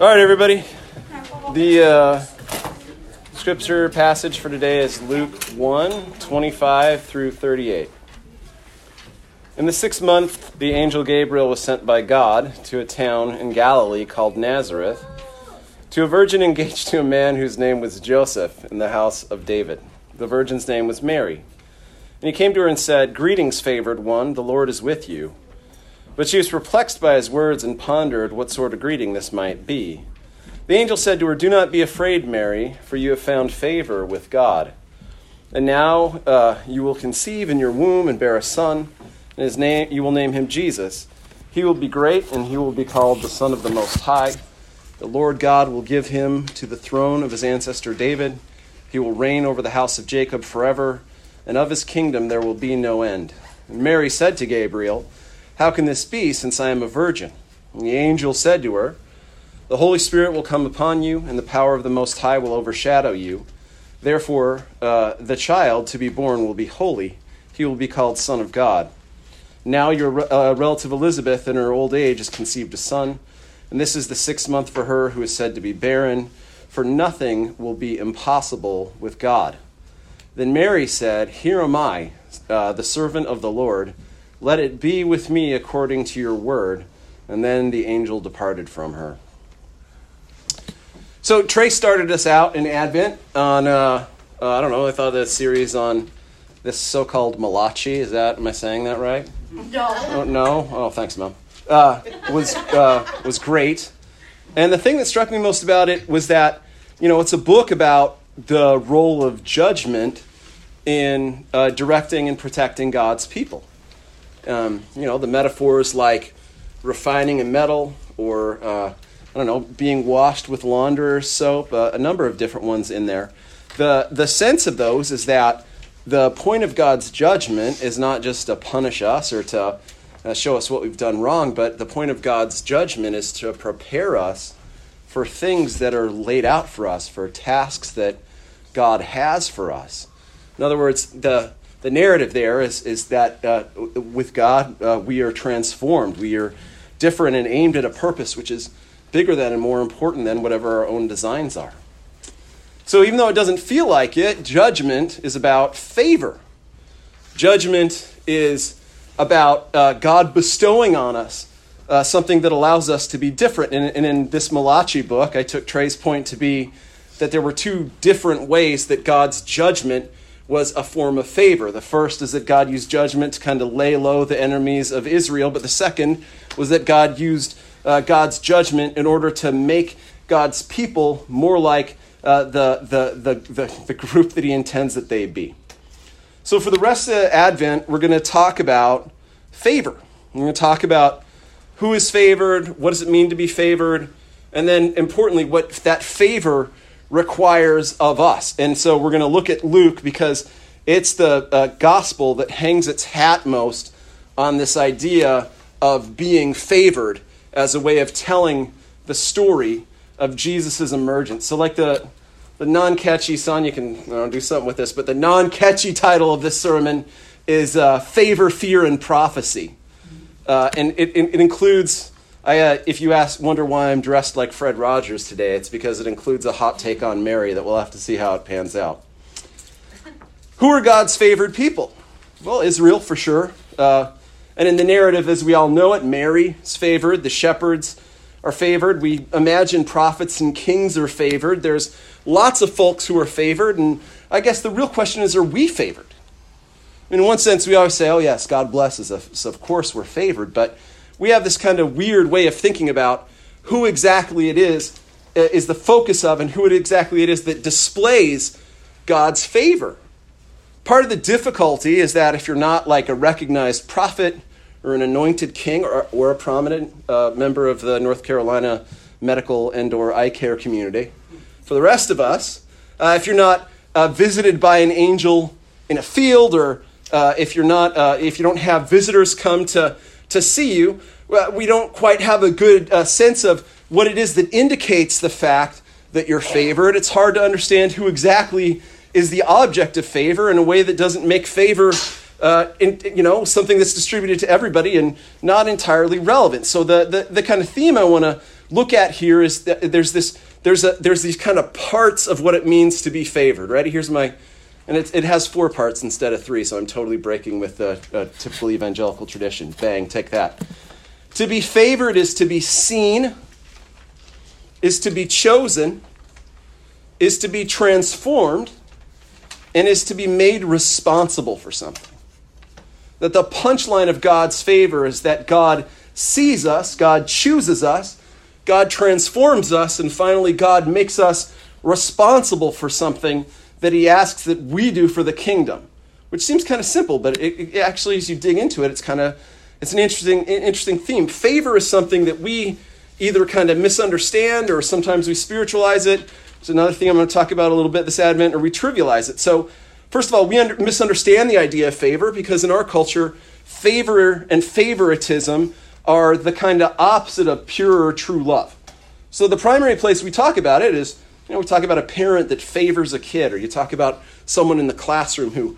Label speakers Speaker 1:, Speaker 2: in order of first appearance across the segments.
Speaker 1: All right, everybody. The uh, scripture passage for today is Luke 1 25 through 38. In the sixth month, the angel Gabriel was sent by God to a town in Galilee called Nazareth to a virgin engaged to a man whose name was Joseph in the house of David. The virgin's name was Mary. And he came to her and said, Greetings, favored one, the Lord is with you. But she was perplexed by his words and pondered what sort of greeting this might be. The angel said to her, Do not be afraid, Mary, for you have found favor with God. And now uh, you will conceive in your womb and bear a son, and his name you will name him Jesus. He will be great, and he will be called the Son of the Most High. The Lord God will give him to the throne of his ancestor David. He will reign over the house of Jacob forever, and of his kingdom there will be no end. And Mary said to Gabriel, how can this be, since I am a virgin? And the angel said to her, The Holy Spirit will come upon you, and the power of the Most High will overshadow you. Therefore, uh, the child to be born will be holy. He will be called Son of God. Now, your uh, relative Elizabeth, in her old age, has conceived a son, and this is the sixth month for her who is said to be barren, for nothing will be impossible with God. Then Mary said, Here am I, uh, the servant of the Lord let it be with me according to your word. And then the angel departed from her. So Trey started us out in Advent on, uh, uh, I don't know, I thought the series on this so called Malachi. Is that, am I saying that right?
Speaker 2: No.
Speaker 1: Oh, no? Oh, thanks, Mom. Uh, was, uh, was great. And the thing that struck me most about it was that, you know, it's a book about the role of judgment in uh, directing and protecting God's people. Um, you know, the metaphors like refining a metal or, uh, I don't know, being washed with launderer's soap, uh, a number of different ones in there. The, the sense of those is that the point of God's judgment is not just to punish us or to uh, show us what we've done wrong, but the point of God's judgment is to prepare us for things that are laid out for us, for tasks that God has for us. In other words, the, the narrative there is, is that uh, with God, uh, we are transformed. We are different and aimed at a purpose which is bigger than and more important than whatever our own designs are. So, even though it doesn't feel like it, judgment is about favor. Judgment is about uh, God bestowing on us uh, something that allows us to be different. And, and in this Malachi book, I took Trey's point to be that there were two different ways that God's judgment was a form of favor. The first is that God used judgment to kind of lay low the enemies of Israel, but the second was that God used uh, God's judgment in order to make God's people more like uh, the, the, the, the, the group that He intends that they be. So, for the rest of Advent, we're going to talk about favor. We're going to talk about who is favored, what does it mean to be favored, and then importantly, what that favor requires of us. And so we're going to look at Luke because it's the uh, gospel that hangs its hat most on this idea of being favored as a way of telling the story of Jesus' emergence. So, like the, the non catchy, son, you can do something with this, but the non catchy title of this sermon is uh, Favor, Fear, and Prophecy. Uh, and it, it includes I, uh, if you ask, wonder why I'm dressed like Fred Rogers today, it's because it includes a hot take on Mary that we'll have to see how it pans out. Who are God's favored people? Well, Israel for sure. Uh, and in the narrative, as we all know it, Mary is favored. The shepherds are favored. We imagine prophets and kings are favored. There's lots of folks who are favored. And I guess the real question is are we favored? In one sense, we always say, oh, yes, God blesses us. Of course, we're favored. But we have this kind of weird way of thinking about who exactly it is uh, is the focus of and who it exactly it is that displays God's favor. Part of the difficulty is that if you're not like a recognized prophet or an anointed king or, or a prominent uh, member of the North Carolina medical and or eye care community, for the rest of us, uh, if you're not uh, visited by an angel in a field or uh, if you're not uh, if you don't have visitors come to to see you, we don't quite have a good uh, sense of what it is that indicates the fact that you're favored. It's hard to understand who exactly is the object of favor in a way that doesn't make favor, uh, in, you know, something that's distributed to everybody and not entirely relevant. So the, the, the kind of theme I want to look at here is that there's this there's a there's these kind of parts of what it means to be favored. Right? Here's my and it, has four parts instead of three, so I'm totally breaking with the uh, typical evangelical tradition. Bang, take that. To be favored is to be seen, is to be chosen, is to be transformed, and is to be made responsible for something. That the punchline of God's favor is that God sees us, God chooses us, God transforms us, and finally, God makes us responsible for something that He asks that we do for the kingdom. Which seems kind of simple, but it, it actually, as you dig into it, it's kind of it's an interesting interesting theme. Favor is something that we either kind of misunderstand or sometimes we spiritualize it. It's another thing I'm going to talk about a little bit this Advent, or we trivialize it. So First of all, we under, misunderstand the idea of favor because in our culture, favor and favoritism are the kind of opposite of pure or true love. So the primary place we talk about it is, you know, we talk about a parent that favors a kid, or you talk about someone in the classroom who,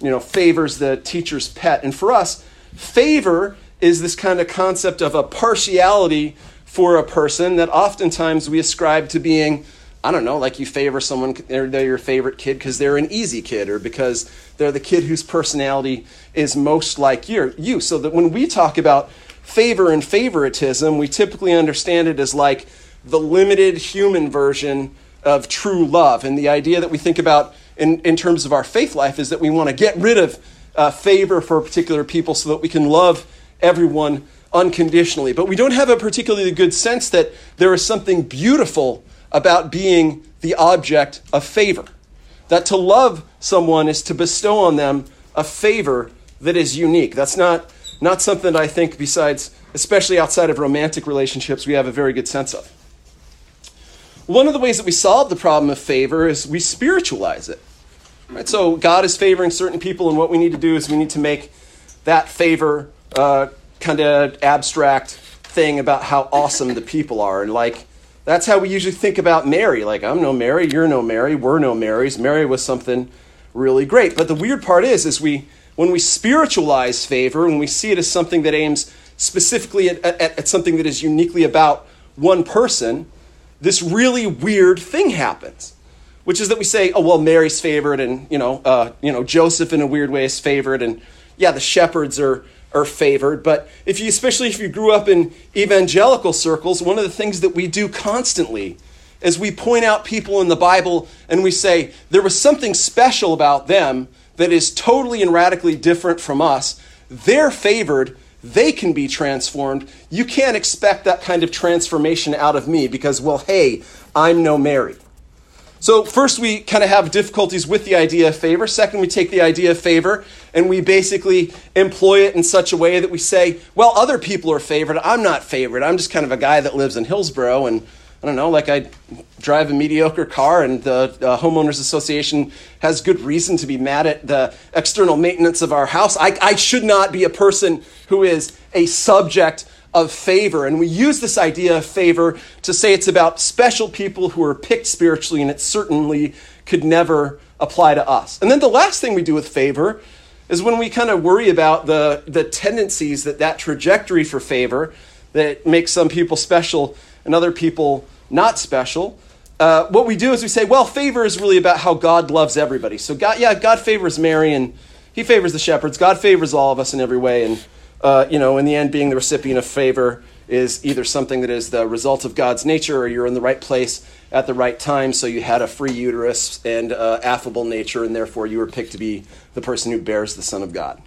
Speaker 1: you know, favors the teacher's pet. And for us, favor is this kind of concept of a partiality for a person that oftentimes we ascribe to being I don't know, like you favor someone, they're, they're your favorite kid because they're an easy kid or because they're the kid whose personality is most like your, you. So that when we talk about favor and favoritism, we typically understand it as like the limited human version of true love. And the idea that we think about in, in terms of our faith life is that we want to get rid of uh, favor for particular people so that we can love everyone unconditionally. But we don't have a particularly good sense that there is something beautiful about being the object of favor. That to love someone is to bestow on them a favor that is unique. That's not, not something that I think, besides, especially outside of romantic relationships, we have a very good sense of. One of the ways that we solve the problem of favor is we spiritualize it. Right? So God is favoring certain people, and what we need to do is we need to make that favor uh, kind of abstract thing about how awesome the people are. And like, that's how we usually think about Mary. Like, I'm no Mary, you're no Mary, we're no Marys. Mary was something really great. But the weird part is, is we when we spiritualize favor, when we see it as something that aims specifically at, at, at something that is uniquely about one person, this really weird thing happens, which is that we say, "Oh well, Mary's favored, and you know, uh, you know, Joseph in a weird way is favored, and yeah, the shepherds are are favored. But if you, especially if you grew up in evangelical circles, one of the things that we do constantly is we point out people in the Bible and we say there was something special about them that is totally and radically different from us. They're favored. They can be transformed. You can't expect that kind of transformation out of me because, well, hey, I'm no Mary. So, first, we kind of have difficulties with the idea of favor. Second, we take the idea of favor and we basically employ it in such a way that we say, well, other people are favored. I'm not favored. I'm just kind of a guy that lives in Hillsborough and I don't know, like I drive a mediocre car and the uh, homeowners association has good reason to be mad at the external maintenance of our house. I, I should not be a person who is a subject of favor. And we use this idea of favor to say it's about special people who are picked spiritually, and it certainly could never apply to us. And then the last thing we do with favor is when we kind of worry about the, the tendencies that that trajectory for favor that makes some people special and other people not special. Uh, what we do is we say, well, favor is really about how God loves everybody. So, God, yeah, God favors Mary and he favors the shepherds. God favors all of us in every way. And uh, you know, in the end, being the recipient of favor is either something that is the result of God's nature or you're in the right place at the right time, so you had a free uterus and uh, affable nature, and therefore you were picked to be the person who bears the Son of God.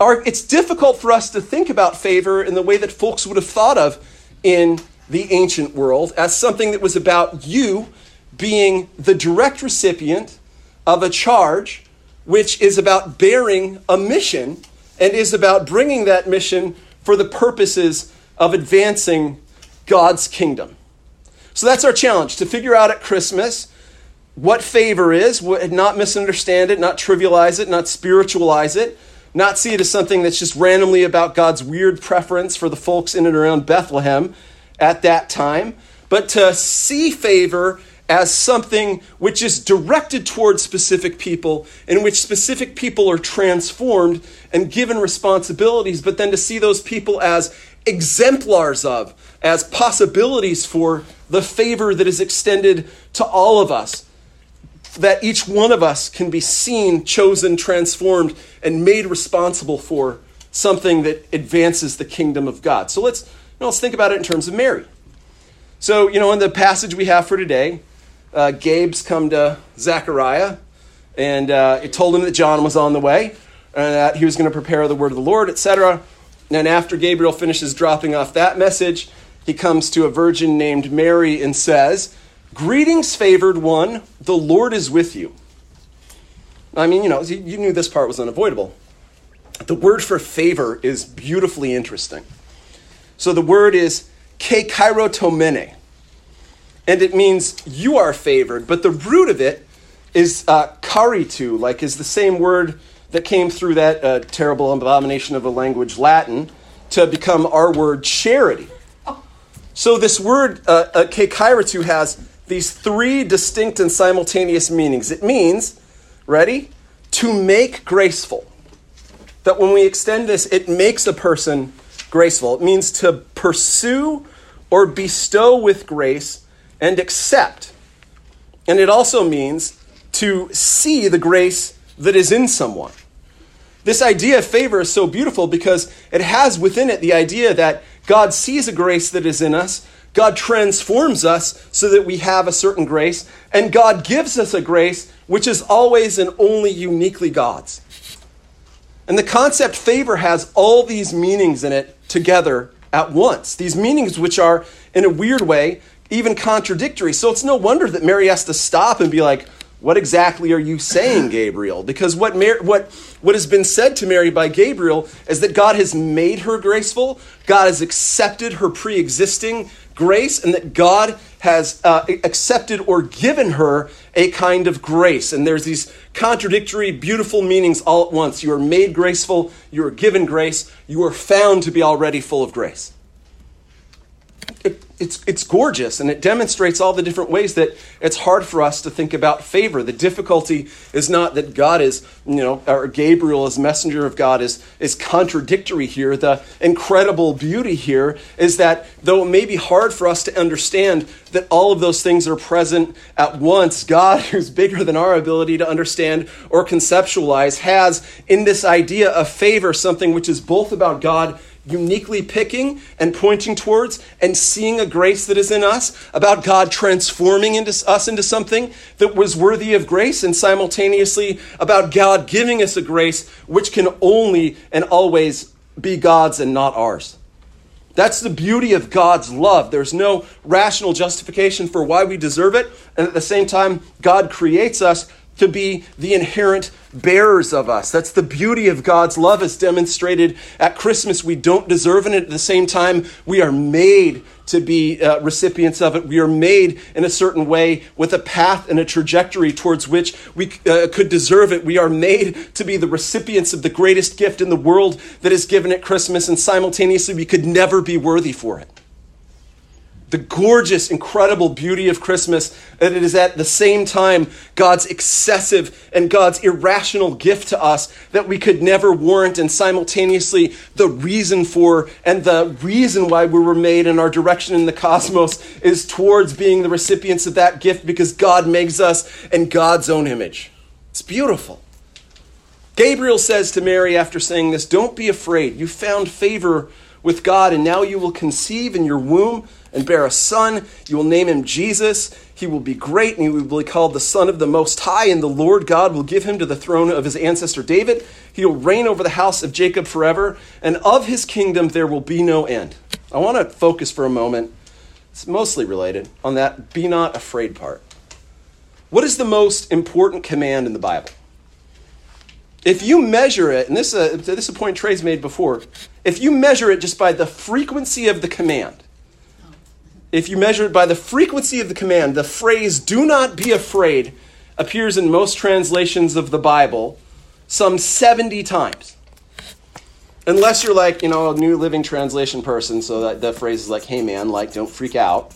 Speaker 1: Our, it's difficult for us to think about favor in the way that folks would have thought of in the ancient world as something that was about you being the direct recipient of a charge which is about bearing a mission and is about bringing that mission for the purposes of advancing God's kingdom. So that's our challenge to figure out at Christmas what favor is, not misunderstand it, not trivialize it, not spiritualize it, not see it as something that's just randomly about God's weird preference for the folks in and around Bethlehem at that time, but to see favor as something which is directed towards specific people, in which specific people are transformed and given responsibilities, but then to see those people as exemplars of, as possibilities for the favor that is extended to all of us. That each one of us can be seen, chosen, transformed, and made responsible for something that advances the kingdom of God. So let's, know, let's think about it in terms of Mary. So, you know, in the passage we have for today, uh, Gabe's come to Zechariah and uh, it told him that John was on the way and that he was going to prepare the word of the Lord, etc. And after Gabriel finishes dropping off that message, he comes to a virgin named Mary and says, Greetings, favored one, the Lord is with you. I mean, you know, you knew this part was unavoidable. The word for favor is beautifully interesting. So the word is kecharitomene, and it means you are favored, but the root of it is uh, karitu, like is the same word that came through that uh, terrible abomination of a language, Latin, to become our word charity. So this word uh, uh, has these three distinct and simultaneous meanings. It means, ready, to make graceful. That when we extend this, it makes a person graceful. It means to pursue or bestow with grace and accept. And it also means to see the grace that is in someone. This idea of favor is so beautiful because it has within it the idea that God sees a grace that is in us, God transforms us so that we have a certain grace, and God gives us a grace which is always and only uniquely God's. And the concept favor has all these meanings in it together at once. These meanings, which are, in a weird way, even contradictory. So it's no wonder that Mary has to stop and be like, what exactly are you saying, Gabriel? Because what, what, what has been said to Mary by Gabriel is that God has made her graceful, God has accepted her pre existing grace, and that God has uh, accepted or given her a kind of grace. And there's these contradictory, beautiful meanings all at once. You are made graceful, you are given grace, you are found to be already full of grace it, it's, it's gorgeous and it demonstrates all the different ways that it's hard for us to think about favor. The difficulty is not that God is, you know, or Gabriel as messenger of God is, is contradictory here. The incredible beauty here is that though it may be hard for us to understand that all of those things are present at once, God, who's bigger than our ability to understand or conceptualize, has in this idea of favor something which is both about God uniquely picking and pointing towards and seeing a grace that is in us, about God transforming into, us into something that was worthy of grace, and simultaneously about God giving us a grace which can only and always be God's and not ours. That's the beauty of God's love. There's no rational justification for why we deserve it, and at the same time, God creates us to be the inherent bearers of us. That's the beauty of God's love as demonstrated at Christmas. We don't deserve it, at the same time, we are made to be uh, recipients of it. We are made in a certain way with a path and a trajectory towards which we uh, could deserve it. We are made to be the recipients of the greatest gift in the world that is given at Christmas, and simultaneously, we could never be worthy for it the gorgeous, incredible beauty of Christmas, that it is at the same time God's excessive and God's irrational gift to us that we could never warrant, and simultaneously the reason for and the reason why we were made and our direction in the cosmos is towards being the recipients of that gift because God makes us in God's own image. It's beautiful. Gabriel says to Mary after saying this, Don't be afraid. You found favor with God, and now you will conceive in your womb and bear a son. You will name him Jesus. He will be great, and he will be called the Son of the Most High, and the Lord God will give him to the throne of his ancestor David. He will reign over the house of Jacob forever, and of his kingdom there will be no end. I want to focus for a moment, it's mostly related, on that be not afraid part. What is the most important command in the Bible? If you measure it, and this, uh, this is a point Trey's made before, if you measure it just by the frequency of the command, if you measure it by the frequency of the command, the phrase, do not be afraid, appears in most translations of the Bible some 70 times. Unless you're like, you know, a New Living Translation person, so that the phrase is like, hey man, like, don't freak out.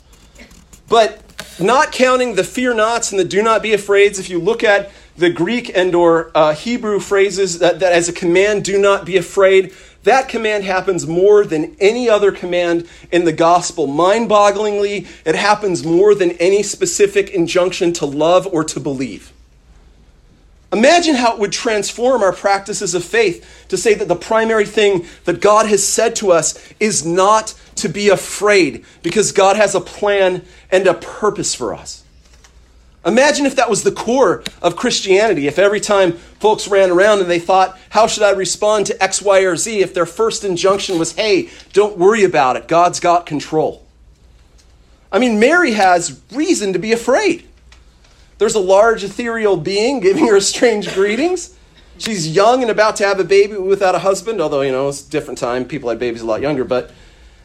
Speaker 1: But not counting the fear nots and the do not be afraids, if you look at the Greek and or uh, Hebrew phrases that, that as a command, do not be afraid, That command happens more than any other command in the gospel. Mind bogglingly, it happens more than any specific injunction to love or to believe. Imagine how it would transform our practices of faith to say that the primary thing that God has said to us is not to be afraid because God has a plan and a purpose for us. Imagine if that was the core of Christianity, if every time folks ran around and they thought, How should I respond to X, Y, or Z? if their first injunction was, Hey, don't worry about it, God's got control. I mean, Mary has reason to be afraid. There's a large ethereal being giving her strange greetings. She's young and about to have a baby without a husband, although, you know, it's a different time. People had babies a lot younger. But,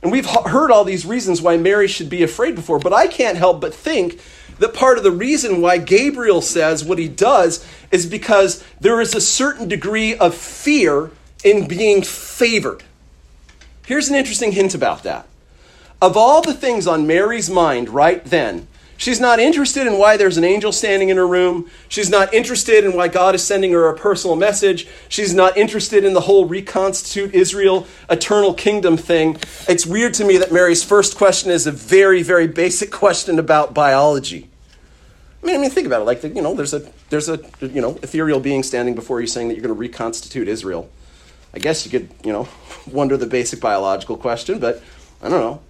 Speaker 1: and we've heard all these reasons why Mary should be afraid before, but I can't help but think that part of the reason why Gabriel says what he does is because there is a certain degree of fear in being favored. Here's an interesting hint about that. Of all the things on Mary's mind right then, She's not interested in why there's an angel standing in her room. She's not interested in why God is sending her a personal message. She's not interested in the whole reconstitute Israel eternal kingdom thing. It's weird to me that Mary's first question is a very, very basic question about biology. I mean, I mean, think about it. Like, you know, there's a there's a you know ethereal being standing before you saying that you're going to reconstitute Israel. I guess you could you know wonder the basic biological question, but I don't know.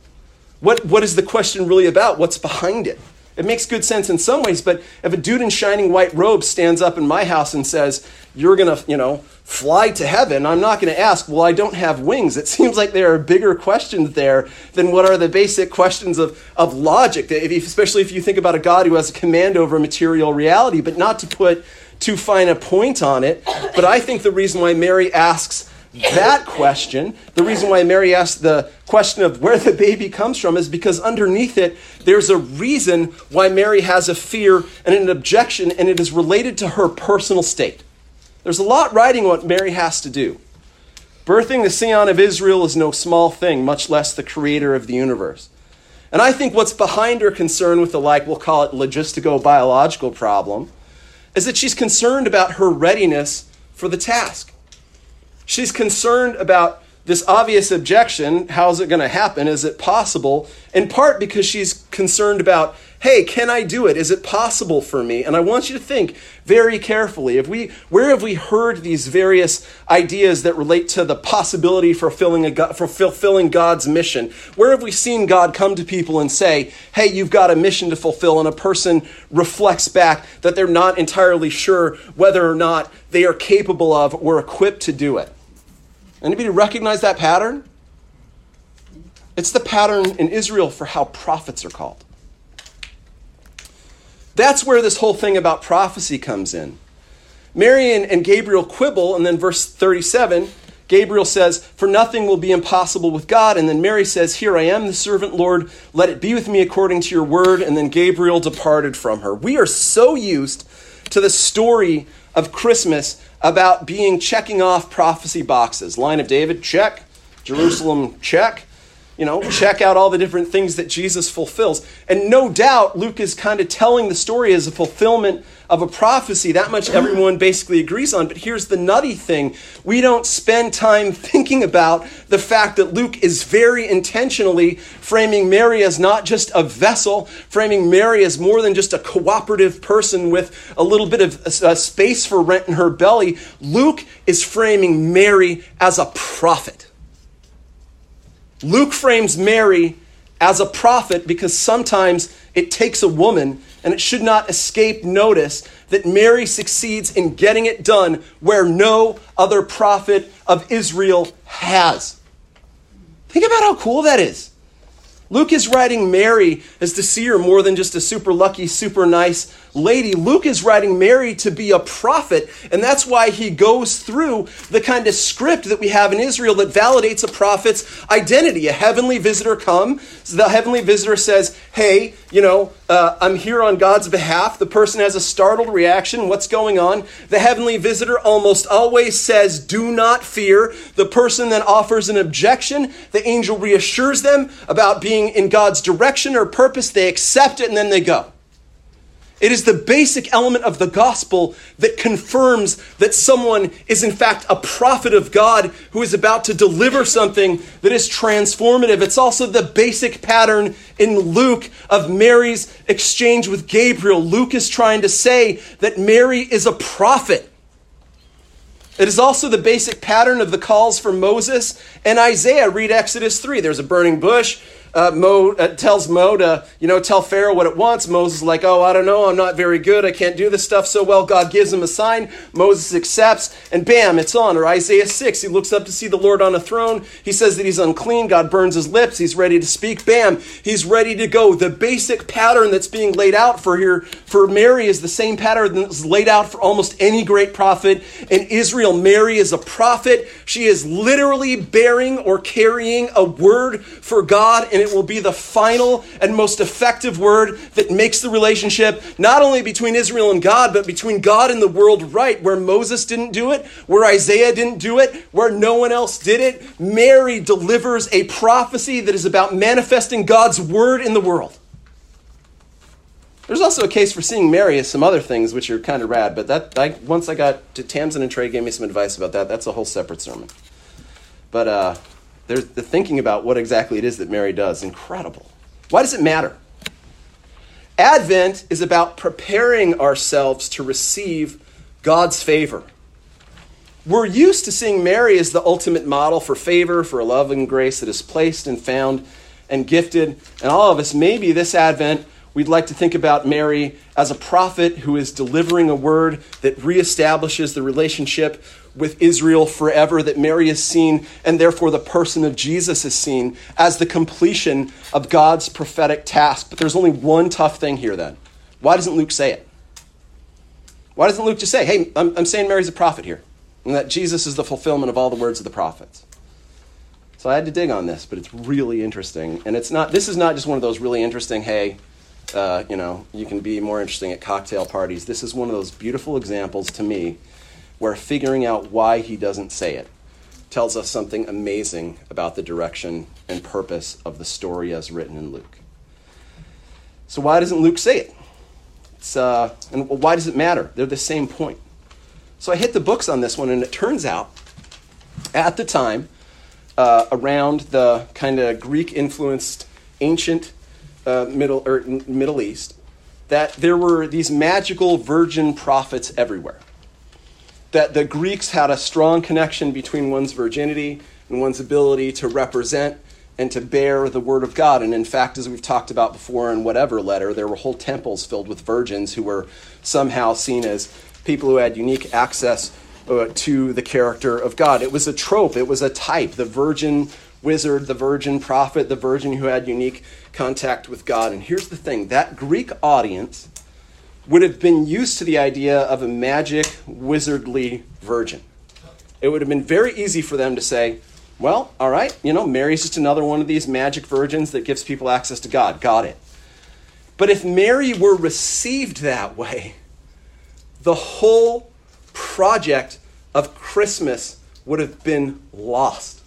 Speaker 1: What what is the question really about? What's behind it? It makes good sense in some ways, but if a dude in shining white robes stands up in my house and says, You're going to, you know, fly to heaven, I'm not going to ask, Well, I don't have wings. It seems like there are bigger questions there than what are the basic questions of, of logic, if you, especially if you think about a God who has a command over material reality, but not to put too fine a point on it. But I think the reason why Mary asks, that question, the reason why Mary asked the question of where the baby comes from is because underneath it, there's a reason why Mary has a fear and an objection, and it is related to her personal state. There's a lot writing what Mary has to do. Birthing the Scion of Israel is no small thing, much less the creator of the universe. And I think what's behind her concern with the, like, we'll call it logistico biological problem, is that she's concerned about her readiness for the task. She's concerned about this obvious objection how's it going to happen? Is it possible? In part because she's concerned about, hey, can I do it? Is it possible for me? And I want you to think very carefully. If we, where have we heard these various ideas that relate to the possibility for fulfilling, a, for fulfilling God's mission? Where have we seen God come to people and say, hey, you've got a mission to fulfill, and a person reflects back that they're not entirely sure whether or not they are capable of or equipped to do it? Anybody recognize that pattern? It's the pattern in Israel for how prophets are called. That's where this whole thing about prophecy comes in. Mary and Gabriel quibble, and then verse 37, Gabriel says, For nothing will be impossible with God. And then Mary says, Here I am, the servant Lord, let it be with me according to your word. And then Gabriel departed from her. We are so used to the story of Christmas about being checking off prophecy boxes. Line of David, check. Jerusalem, check. You know, check out all the different things that Jesus fulfills. And no doubt, Luke is kind of telling the story as a fulfillment of a prophecy. That much everyone basically agrees on. But here's the nutty thing we don't spend time thinking about the fact that Luke is very intentionally framing Mary as not just a vessel, framing Mary as more than just a cooperative person with a little bit of space for rent in her belly. Luke is framing Mary as a prophet. Luke frames Mary as a prophet because sometimes it takes a woman, and it should not escape notice that Mary succeeds in getting it done where no other prophet of Israel has. Think about how cool that is. Luke is writing Mary as to see her more than just a super lucky, super nice lady. Luke is writing Mary to be a prophet, and that's why he goes through the kind of script that we have in Israel that validates a prophet's identity. A heavenly visitor comes, the heavenly visitor says, Hey, you know, uh, I'm here on God's behalf. The person has a startled reaction. What's going on? The heavenly visitor almost always says, Do not fear. The person then offers an objection. The angel reassures them about being in God's direction or purpose. They accept it and then they go. It is the basic element of the gospel that confirms that someone is, in fact, a prophet of God who is about to deliver something that is transformative. It's also the basic pattern in Luke of Mary's exchange with Gabriel. Luke is trying to say that Mary is a prophet. It is also the basic pattern of the calls for Moses and Isaiah. Read Exodus 3. There's a burning bush uh, Mo uh, tells Mo to, you know, tell Pharaoh what it wants. Moses is like, oh, I don't know, I'm not very good, I can't do this stuff so well. God gives him a sign. Moses accepts, and bam, it's on. Or Isaiah 6, he looks up to see the Lord on a throne. He says that he's unclean. God burns his lips. He's ready to speak. Bam, he's ready to go. The basic pattern that's being laid out for here for Mary is the same pattern that's laid out for almost any great prophet in Israel. Mary is a prophet. She is literally bearing or carrying a word for God and it will be the final and most effective word that makes the relationship not only between Israel and God, but between God and the world right. Where Moses didn't do it, where Isaiah didn't do it, where no one else did it, Mary delivers a prophecy that is about manifesting God's word in the world. There's also a case for seeing Mary as some other things which are kind of rad, but that I, once I got to Tamsin and Trey gave me some advice about that. That's a whole separate sermon. But uh, there's the thinking about what exactly it is that Mary does. Incredible. Why does it matter? Advent is about preparing ourselves to receive God's favor. We're used to seeing Mary as the ultimate model for favor, for a love and grace that is placed and found and gifted. And all of us, maybe this Advent, we'd like to think about Mary as a prophet who is delivering a word that reestablishes the relationship with Israel forever, that Mary is seen, and therefore the person of Jesus is seen as the completion of God's prophetic task. But there's only one tough thing here then. Why doesn't Luke say it? Why doesn't Luke just say, hey, I'm, I'm saying Mary's a prophet here, and that Jesus is the fulfillment of all the words of the prophets? So I had to dig on this, but it's really interesting. And it's not, this is not just one of those really interesting, hey, uh, you know, you can be more interesting at cocktail parties. This is one of those beautiful examples to me where figuring out why he doesn't say it tells us something amazing about the direction and purpose of the story as written in Luke. So, why doesn't Luke say it? It's, Uh, and why does it matter? They're the same point. So, I hit the books on this one, and it turns out at the time, uh, around the kind of Greek influenced ancient uh, Middle, or Middle East, that there were these magical virgin prophets everywhere that the Greeks had a strong connection between one's virginity and one's ability to represent and to bear the word of God. And in fact, as we've talked about before in whatever letter, there were whole temples filled with virgins who were somehow seen as people who had unique access uh, to the character of God. It was a trope, it was a type. The virgin wizard, the virgin prophet, the virgin who had unique contact with God. And here's the thing that Greek audience would have been used to the idea of a magic, wizardly virgin. It would have been very easy for them to say, well, all right, you know, Mary's just another one of these magic virgins that gives people access to God. Got it. But if Mary were received that way, the whole project of Christmas would have been lost.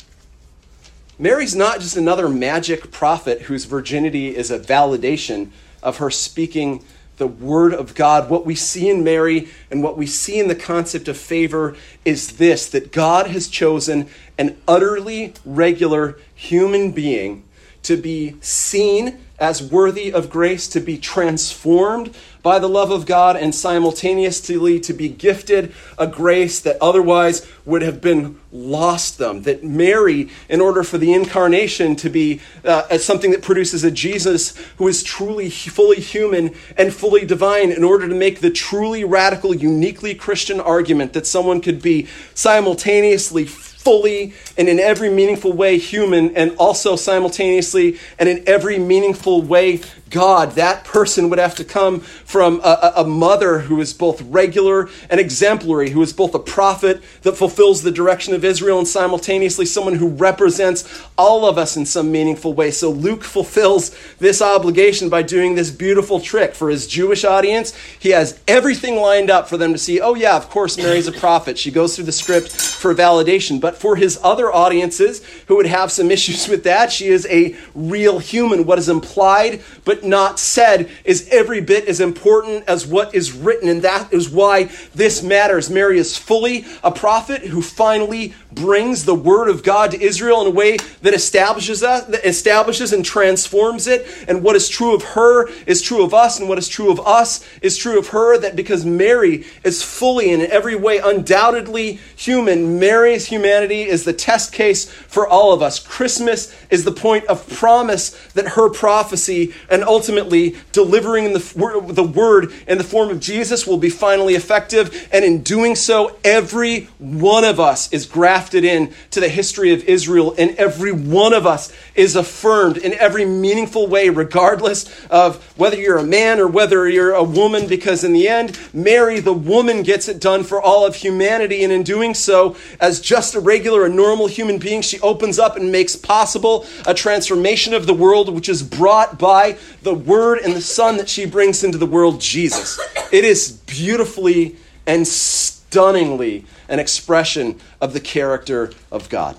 Speaker 1: Mary's not just another magic prophet whose virginity is a validation of her speaking the Word of God. What we see in Mary and what we see in the concept of favor is this that God has chosen an utterly regular human being to be seen as worthy of grace, to be transformed by the love of God, and simultaneously to be gifted a grace that otherwise would have been lost them. That Mary, in order for the incarnation to be uh, something that produces a Jesus who is truly fully human and fully divine, in order to make the truly radical, uniquely Christian argument that someone could be simultaneously fully and in every meaningful way human and also simultaneously and in every meaningful way God. That person would have to come from a, a, mother who is both regular and exemplary, who is both a prophet that fulfills the direction of Israel and simultaneously someone who represents all of us in some meaningful way. So Luke fulfills this obligation by doing this beautiful trick. For his Jewish audience, he has everything lined up for them to see, oh, yeah, of course, Mary's a prophet. She goes through the script for validation. But for his other audiences who would have some issues with that, she is a real human. What is implied, but but not said is every bit as important as what is written. And that is why this matters. Mary is fully a prophet who finally brings the word of God to Israel in a way that establishes us, that establishes and transforms it. And what is true of her is true of us, and what is true of us is true of her. That because Mary is fully and in every way undoubtedly human, Mary's humanity is the test case for all of us. Christmas is the point of promise that her prophecy and ultimately delivering the, the word in the form of Jesus will be finally effective. And in doing so, every one of us is grafted in to the history of Israel, and every one of us is affirmed in every meaningful way, regardless of whether you're a man or whether you're a woman, because in the end, Mary, the woman, gets it done for all of humanity. And in doing so, as just a regular and normal human being, she opens up and makes possible a transformation of the world, which is brought by the Word and the Son that she brings into the world, Jesus. It is beautifully and stunningly an expression of the character of God.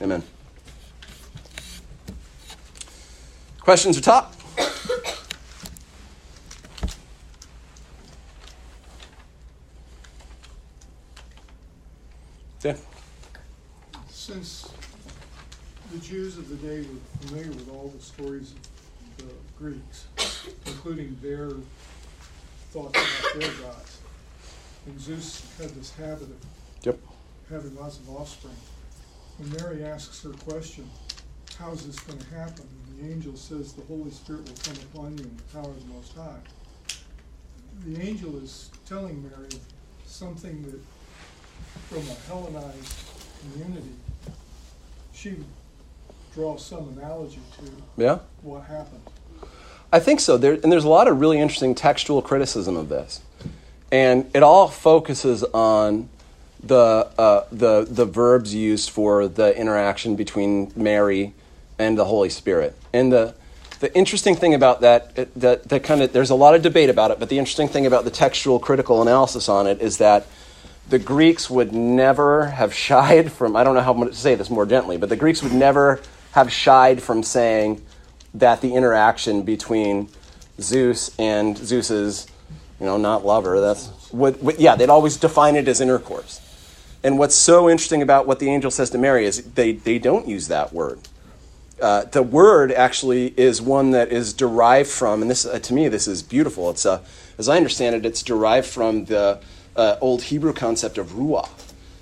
Speaker 1: Amen. Questions are top?
Speaker 2: Yeah. Since the Jews of the day were familiar with all the stories of Greeks, including their thoughts about their gods, and Zeus had this habit of
Speaker 1: yep.
Speaker 2: having lots of offspring. When Mary asks her question, how is this going to happen? And the angel says the Holy Spirit will come upon you in the power of the Most High. The angel is telling Mary something that from a Hellenized community, she draws some analogy to
Speaker 1: yeah.
Speaker 2: what happened.
Speaker 1: I think so. There, and there's a lot of really interesting textual criticism of this, and it all focuses on the uh, the the verbs used for the interaction between Mary and the Holy Spirit. And the the interesting thing about that that that kind of there's a lot of debate about it, but the interesting thing about the textual critical analysis on it is that the Greeks would never have shied from, I don't know how to say this more gently, but the Greeks would never have shied from saying that the interaction between Zeus and Zeus's, you know, not lover, that's, would, would, yeah, they'd always define it as intercourse. And what's so interesting about what the angel says to Mary is they, they don't use that word. Uh, the word actually is one that is derived from, and this uh, to me this is beautiful. It's uh, as I understand it, it's derived from the uh, old Hebrew concept of ruah,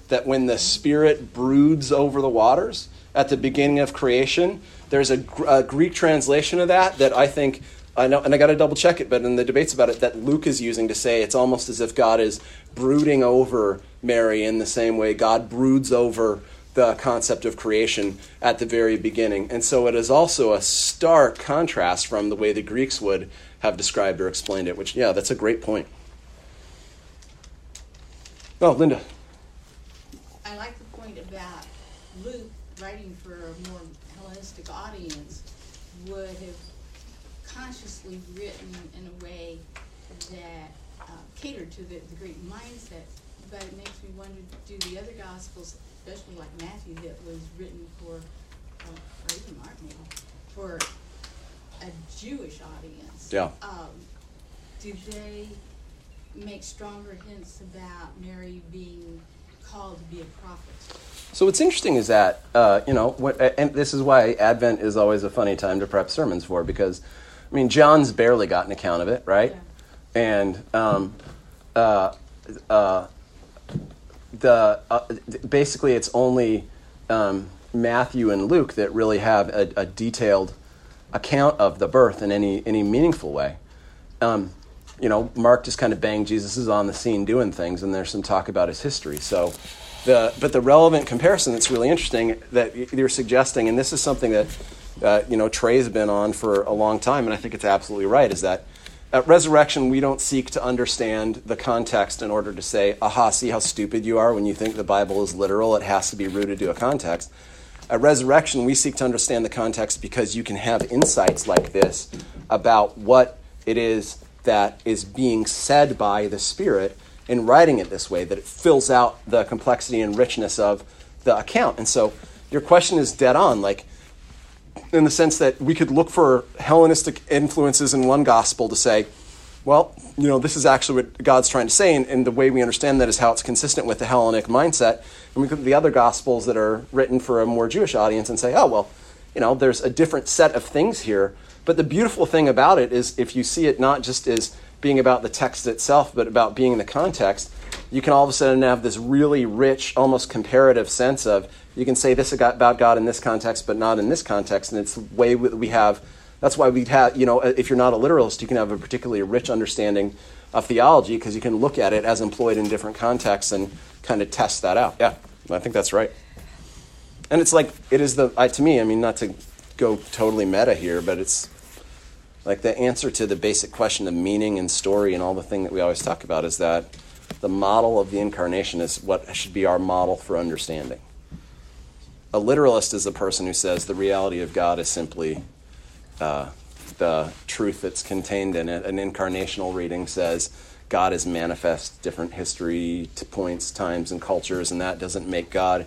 Speaker 1: that when the Spirit broods over the waters at the beginning of creation, there's a, a Greek translation of that that I think I know, and I got to double check it, but in the debates about it, that Luke is using to say it's almost as if God is brooding over Mary in the same way God broods over the concept of creation at the very beginning. And so it is also a stark contrast from the way the Greeks would have described or explained it, which, yeah, that's a great point. Oh, Linda.
Speaker 3: I like the point about Luke writing for a more Hellenistic audience would have consciously written in a way that uh, catered to the, the Greek mindset. But it makes me wonder, do the other Gospels, especially like Matthew, that was written for, uh, or even Mark maybe, for a Jewish audience?
Speaker 1: Yeah.
Speaker 3: Um, do they make stronger hints about Mary being called to be a prophet.
Speaker 1: So what's interesting is that uh, you know, what, and this is why Advent is always a funny time to prep sermons for because, I mean, John's barely got an account of it, right? Yeah. And um, uh, uh, the uh, basically it's only um, Matthew and Luke that really have a, a, detailed account of the birth in any any meaningful way. Um, you know, Mark just kind of banged Jesus is on the scene doing things, and there's some talk about his history. So, the but the relevant comparison that's really interesting that you're suggesting, and this is something that uh, you know Trey's been on for a long time, and I think it's absolutely right, is that at resurrection we don't seek to understand the context in order to say, "Aha, see how stupid you are when you think the Bible is literal. It has to be rooted to a context." At resurrection, we seek to understand the context because you can have insights like this about what it is that is being said by the Spirit in writing it this way, that it fills out the complexity and richness of the account. And so your question is dead on. Like, in the sense that we could look for Hellenistic influences in one gospel to say, well, you know, this is actually what God's trying to say, and, and the way we understand that is how it's consistent with the Hellenic mindset. And we look at the other gospels that are written for a more Jewish audience and say, oh, well, you know, there's a different set of things here. But the beautiful thing about it is if you see it not just as being about the text itself, but about being in the context, you can all of a sudden have this really rich, almost comparative sense of you can say this about God in this context, but not in this context, and it's the way we have. That's why we have, you know, if you're not a literalist, you can have a particularly rich understanding of theology because you can look at it as employed in different contexts and kind of test that out. Yeah, I think that's right. And it's like it is the to me. I mean, not to go totally meta here, but it's like the answer to the basic question of meaning and story and all the thing that we always talk about is that the model of the incarnation is what should be our model for understanding. A literalist is a person who says the reality of God is simply uh, the truth that's contained in it. An incarnational reading says God is manifest different history to points, times, and cultures, and that doesn't make God,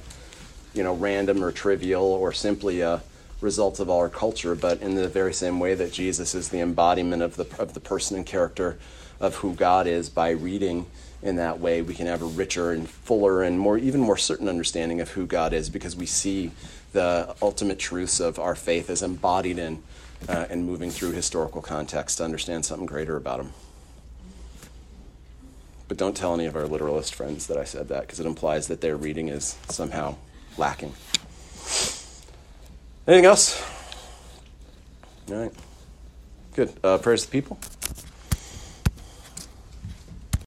Speaker 1: you know, random or trivial or simply a result of our culture, but in the very same way that Jesus is the embodiment of the of the person and character of who God is by reading in that way we can have a richer and fuller and more even more certain understanding of who God is because we see the ultimate truths of our faith as embodied in uh, and moving through historical context to understand something greater about him. But don't tell any of our literalist friends that I said that because it implies that their reading is somehow lacking. Anything else? All right. Good. Uh, prayers to the people.